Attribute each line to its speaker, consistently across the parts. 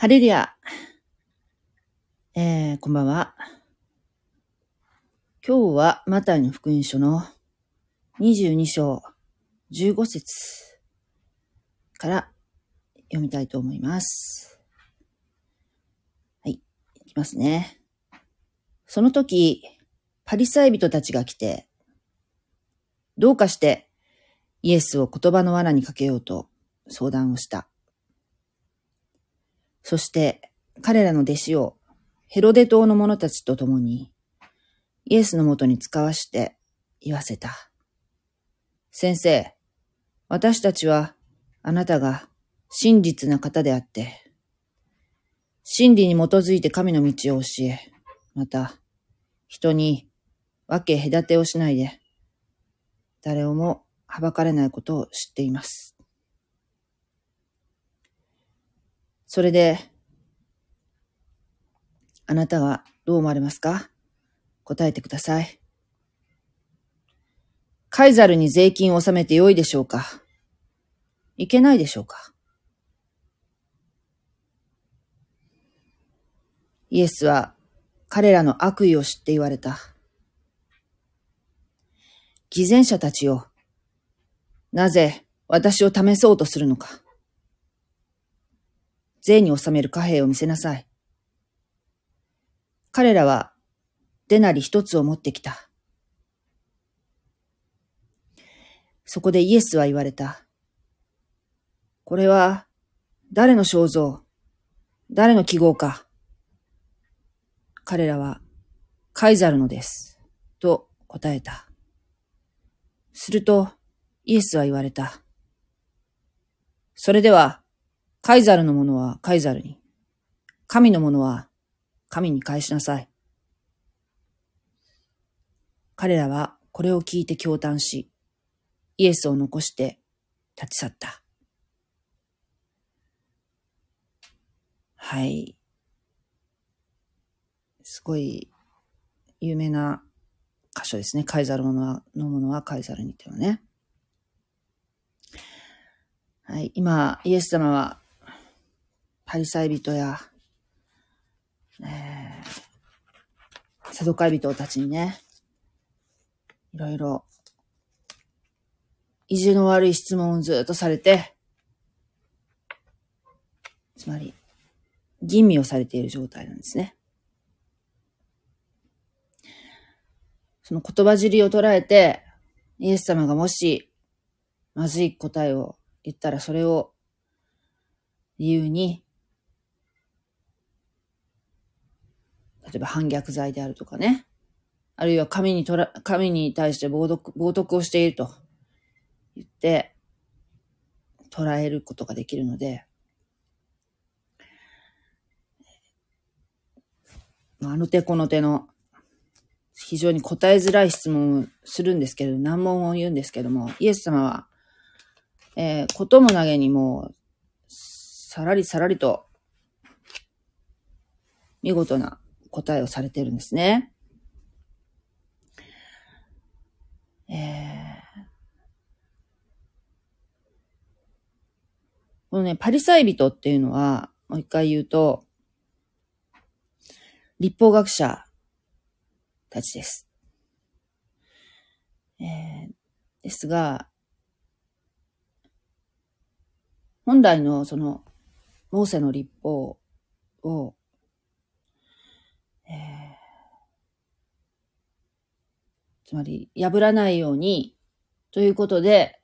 Speaker 1: ハレルヤ。えー、こんばんは。今日はマタイの福音書の22章15節から読みたいと思います。はい、いきますね。その時、パリサイ人たちが来て、どうかしてイエスを言葉の罠にかけようと相談をした。そして彼らの弟子をヘロデ島の者たちと共にイエスのもとに使わして言わせた。先生、私たちはあなたが真実な方であって、真理に基づいて神の道を教え、また人に分け隔てをしないで、誰をもはばかれないことを知っています。それで、あなたはどう思われますか？答えてください。カイザルに税金を納めてよいでしょうか？いけないでしょうか？イエスは彼らの悪意を知って言われた。偽善者たちよ。なぜ私を試そうとするのか？税に納める貨幣を見せなさい。彼らは、デナリ一つを持ってきた。そこでイエスは言われた。これは、誰の肖像？誰の記号か？彼らは、カイザルのです。と答えた。すると、イエスは言われた。それでは、カイザルのものはカイザルに、神のものは神に返しなさい。彼らはこれを聞いて驚嘆し、イエスを残して立ち去った。はい。すごい有名な箇所ですね。カイザルのものはのものはカイザルにってのはね。はい。今、イエス様はパリサイ人や、えー、サドカイ人たちにね、いろいろ、意地の悪い質問をずっとされて、つまり、吟味をされている状態なんですね。その言葉尻を捉えて、イエス様がもし、まずい答えを言ったら、それを理由に、例えば反逆罪であるとかね。あるいは神にとら、神に対して冒涜、冒涜をしていると言って、捉えることができるので、あの手この手の非常に答えづらい質問をするんですけど、難問を言うんですけども、イエス様は、えー、ことも投げにもう、さらりさらりと、見事な答えをされてるんですね。えー、このね、パリサイ人っていうのは、もう一回言うと、立法学者たちです。えー、ですが、本来のその、モーセの立法を、えー、つまり破らないようにということで、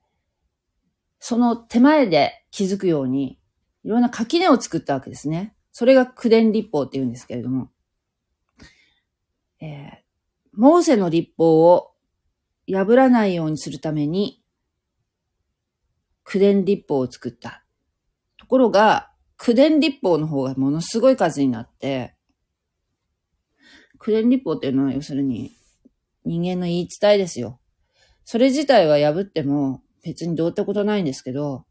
Speaker 1: その手前で気づくように、いろんな垣根を作ったわけですね。それが苦伝立法って言うんですけれども、えー、モーセの立法を破らないようにするために、苦伝立法を作った。ところが、苦伝立法の方がものすごい数になって、苦伝立法っていうのは要するに人間の言い伝えですよ。それ自体は破っても別にどうってことないんですけど、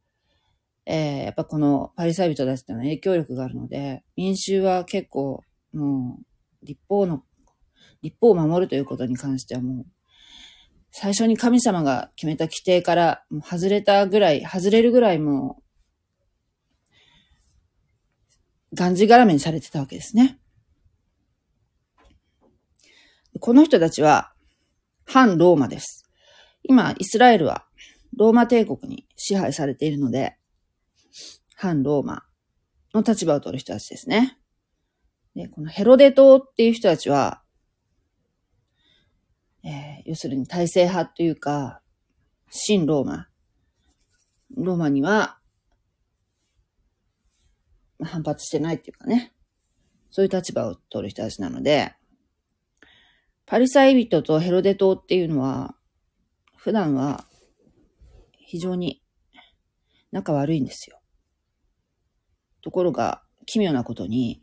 Speaker 1: えー、やっぱこのパリサイ人たちっていうのは影響力があるので、民衆は結構もう立法の、立法を守るということに関してはもう、最初に神様が決めた規定から外れたぐらい、外れるぐらいもう、がんじがらめにされてたわけですね。この人たちは、反ローマです。今、イスラエルはローマ帝国に支配されているので、反ローマの立場を取る人たちですね。で、このヘロデ島っていう人たちは、えー、要するに体制派というか、新ローマ。ローマには、反発してないっていうかね。そういう立場を取る人たちなので、パリサイ人とヘロデ島っていうのは、普段は非常に仲悪いんですよ。ところが、奇妙なことに、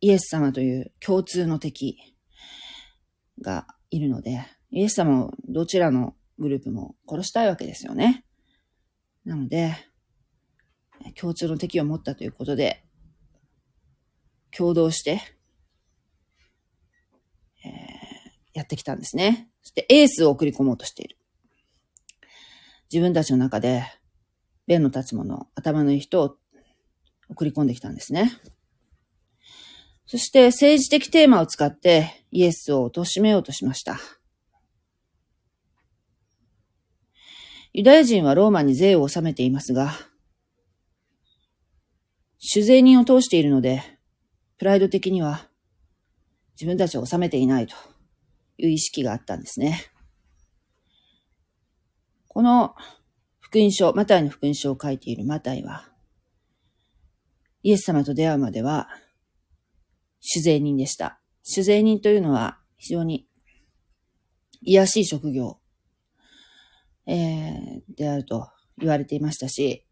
Speaker 1: イエス様という共通の敵がいるので、イエス様をどちらのグループも殺したいわけですよね。なので、共通の敵を持ったということで、共同して、えー、やってきたんですね。そしてエースを送り込もうとしている。自分たちの中で、弁の立つ者、頭のいい人を送り込んできたんですね。そして政治的テーマを使ってイエスを貶めようとしました。ユダヤ人はローマに税を納めていますが、酒税人を通しているので、プライド的には自分たちを納めていないという意識があったんですね。この福音書、マタイの福音書を書いているマタイは、イエス様と出会うまでは、酒税人でした。酒税人というのは非常に癒しい職業、えー、であると言われていましたし、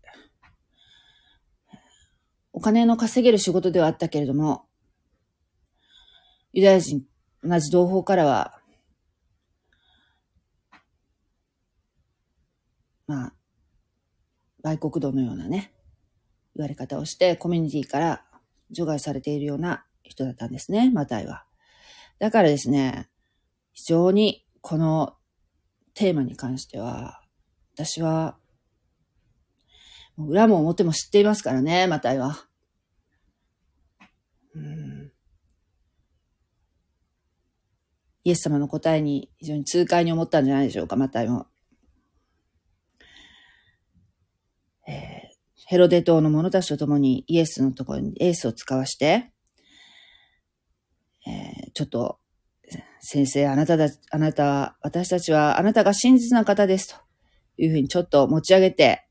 Speaker 1: お金の稼げる仕事ではあったけれども、ユダヤ人、同じ同胞からは、まあ、売国道のようなね、言われ方をして、コミュニティから除外されているような人だったんですね、マタイは。だからですね、非常にこのテーマに関しては、私は、裏も表も知っていますからね、マタイは。うんイエス様の答えに非常に痛快に思ったんじゃないでしょうか、マタイも。えー、ヘロデ島の者たちと共にイエスのところにエースを使わして、えー、ちょっと、先生、あなただ、あなたは、私たちは、あなたが真実な方です。というふうにちょっと持ち上げて、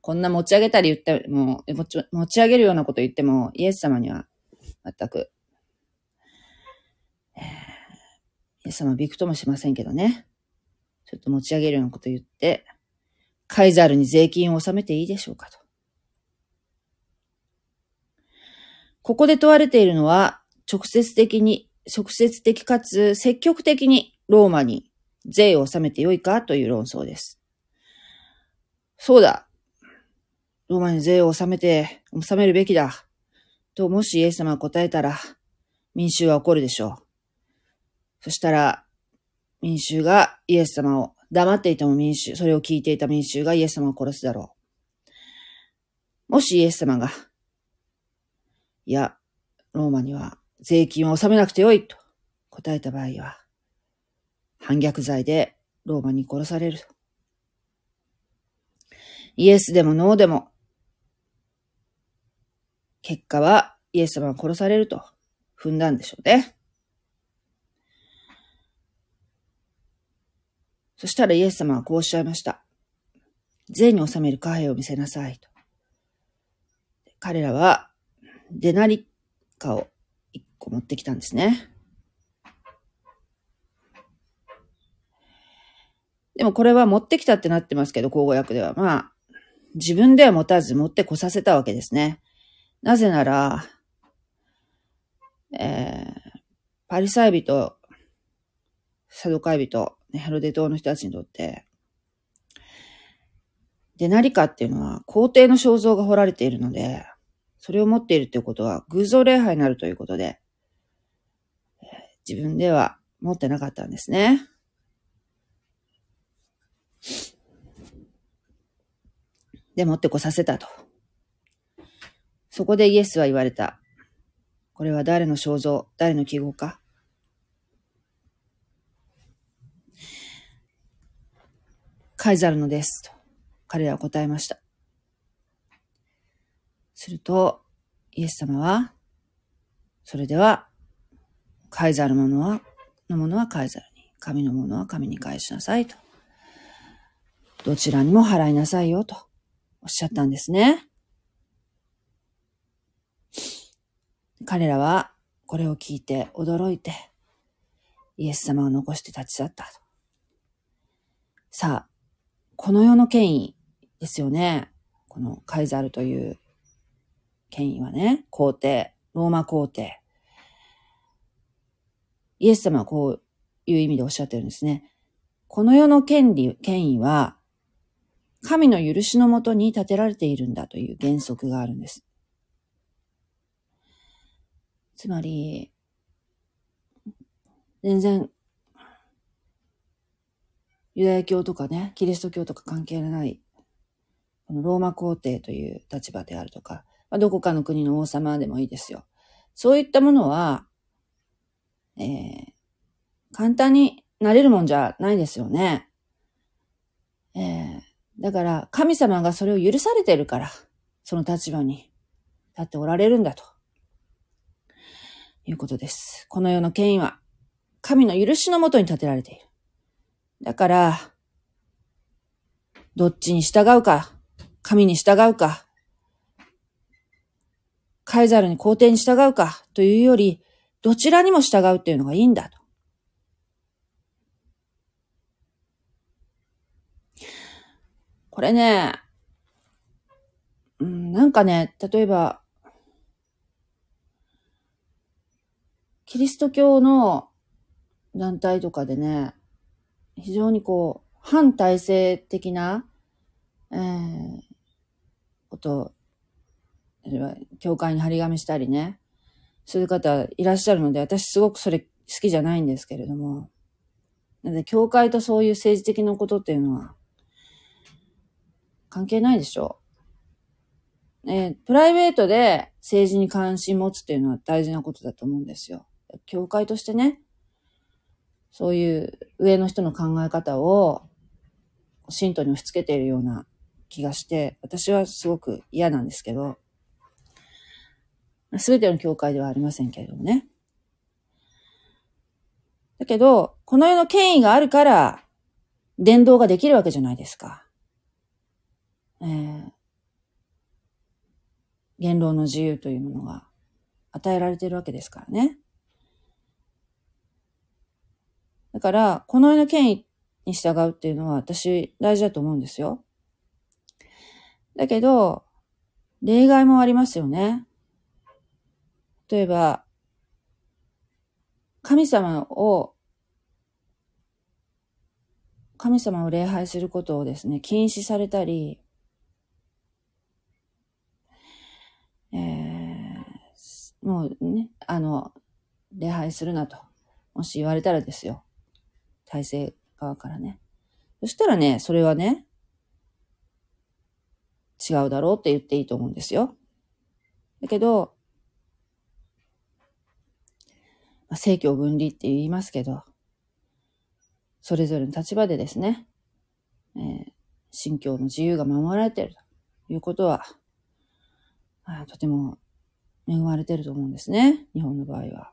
Speaker 1: こんな持ち上げたり言っても、持ち持ち上げるようなこと言っても、イエス様には全く、えー、イエス様びくともしませんけどね。ちょっと持ち上げるようなこと言って、カイザールに税金を納めていいでしょうかと。ここで問われているのは、直接的に、直接的かつ積極的にローマに税を納めてよいかという論争です。そうだ。ローマに税を納めて、納めるべきだ。と、もしイエス様が答えたら、民衆は怒るでしょう。そしたら、民衆がイエス様を、黙っていても民衆、それを聞いていた民衆がイエス様を殺すだろう。もしイエス様が、いや、ローマには税金を納めなくてよいと答えた場合は、反逆罪でローマに殺される。イエスでもノーでも、結果はイエス様が殺されると踏んだんでしょうね。そしたらイエス様はこうおっしゃいました。税に納める貨幣を見せなさいと。彼らは、デナリカをこう持ってきたんですね。でもこれは持ってきたってなってますけど、口語訳では。まあ、自分では持たず持ってこさせたわけですね。なぜなら、えー、パリサイ人、サドカイ人、ヘロデ島の人たちにとって、で、何かっていうのは、皇帝の肖像が彫られているので、それを持っているということは、偶像礼拝になるということで、自分では持ってなかったんですね。で、持ってこさせたと。そこでイエスは言われた。これは誰の肖像、誰の記号かカイザルのです。と彼らは答えました。すると、イエス様は、それでは、カイザルのものは、のものはカイザルに、神のものは神に返しなさいと。どちらにも払いなさいよとおっしゃったんですね。彼らはこれを聞いて驚いて、イエス様を残して立ち去ったと。さあ、この世の権威ですよね。このカイザルという権威はね、皇帝、ローマ皇帝。イエス様はこういう意味でおっしゃってるんですね。この世の権利、権威は、神の許しのもとに建てられているんだという原則があるんです。つまり、全然、ユダヤ教とかね、キリスト教とか関係のない、このローマ皇帝という立場であるとか、まあ、どこかの国の王様でもいいですよ。そういったものは、えー、簡単になれるもんじゃないですよね。えー、だから、神様がそれを許されてるから、その立場に立っておられるんだと。いうことです。この世の権威は、神の許しのもとに立てられている。だから、どっちに従うか、神に従うか、カイザルに皇帝に従うかというより、どちらにも従うっていうのがいいんだと。これね、うん、なんかね、例えば、キリスト教の団体とかでね、非常にこう、反体制的な、えー、こと、教会に張り紙したりね、そういう方いらっしゃるので、私すごくそれ好きじゃないんですけれども、なので、教会とそういう政治的なことっていうのは、関係ないでしょう。えー、プライベートで政治に関心持つっていうのは大事なことだと思うんですよ。教会としてね、そういう上の人の考え方を信徒に押し付けているような気がして、私はすごく嫌なんですけど、すべての教会ではありませんけれどもね。だけど、この世の権威があるから、伝道ができるわけじゃないですか。えー、言論の自由というものが与えられているわけですからね。だから、この世の権威に従うっていうのは私大事だと思うんですよ。だけど、例外もありますよね。例えば、神様を、神様を礼拝することをですね、禁止されたり、えー、もうね、あの、礼拝するなと、もし言われたらですよ。体制側からね。そしたらね、それはね、違うだろうって言っていいと思うんですよ。だけど、まあ、政教分離って言いますけど、それぞれの立場でですね、えー、信教の自由が守られているということは、あとても恵まれていると思うんですね。日本の場合は。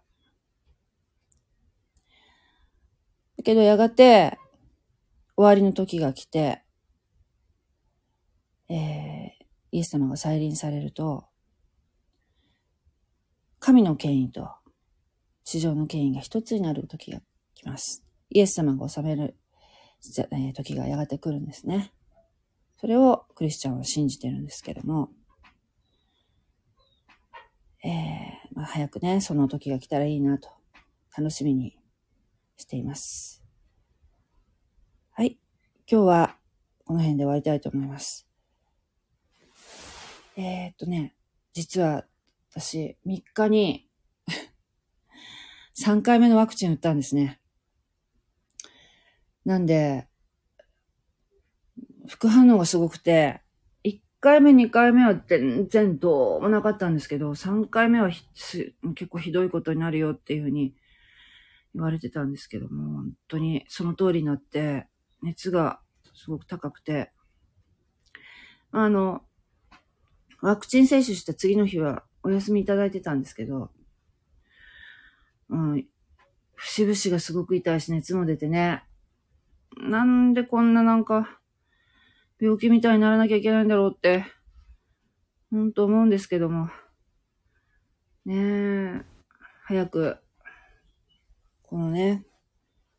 Speaker 1: だけどやがて終わりの時が来て、えー、イエス様が再臨されると、神の権威と地上の権威が一つになる時が来ます。イエス様が治める、え、時がやがて来るんですね。それをクリスチャンは信じてるんですけども、えー、まあ、早くね、その時が来たらいいなと、楽しみにしています。はい。今日はこの辺で終わりたいと思います。えー、っとね、実は私3日に3回目のワクチン打ったんですね。なんで、副反応がすごくて、1回目、2回目は全然どうもなかったんですけど、3回目は結構ひどいことになるよっていうふうに言われてたんですけども、本当にその通りになって、熱がすごく高くて、あの、ワクチン接種した次の日はお休みいただいてたんですけど、うん、節々がすごく痛いし、熱も出てね、なんでこんななんか、病気みたいにならなきゃいけないんだろうって、ほんと思うんですけども。ねえ、早く、このね、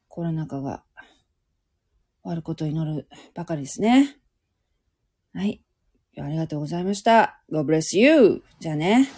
Speaker 1: コロナ禍が終わることを祈るばかりですね。はい。ありがとうございました。God bless you! じゃあね。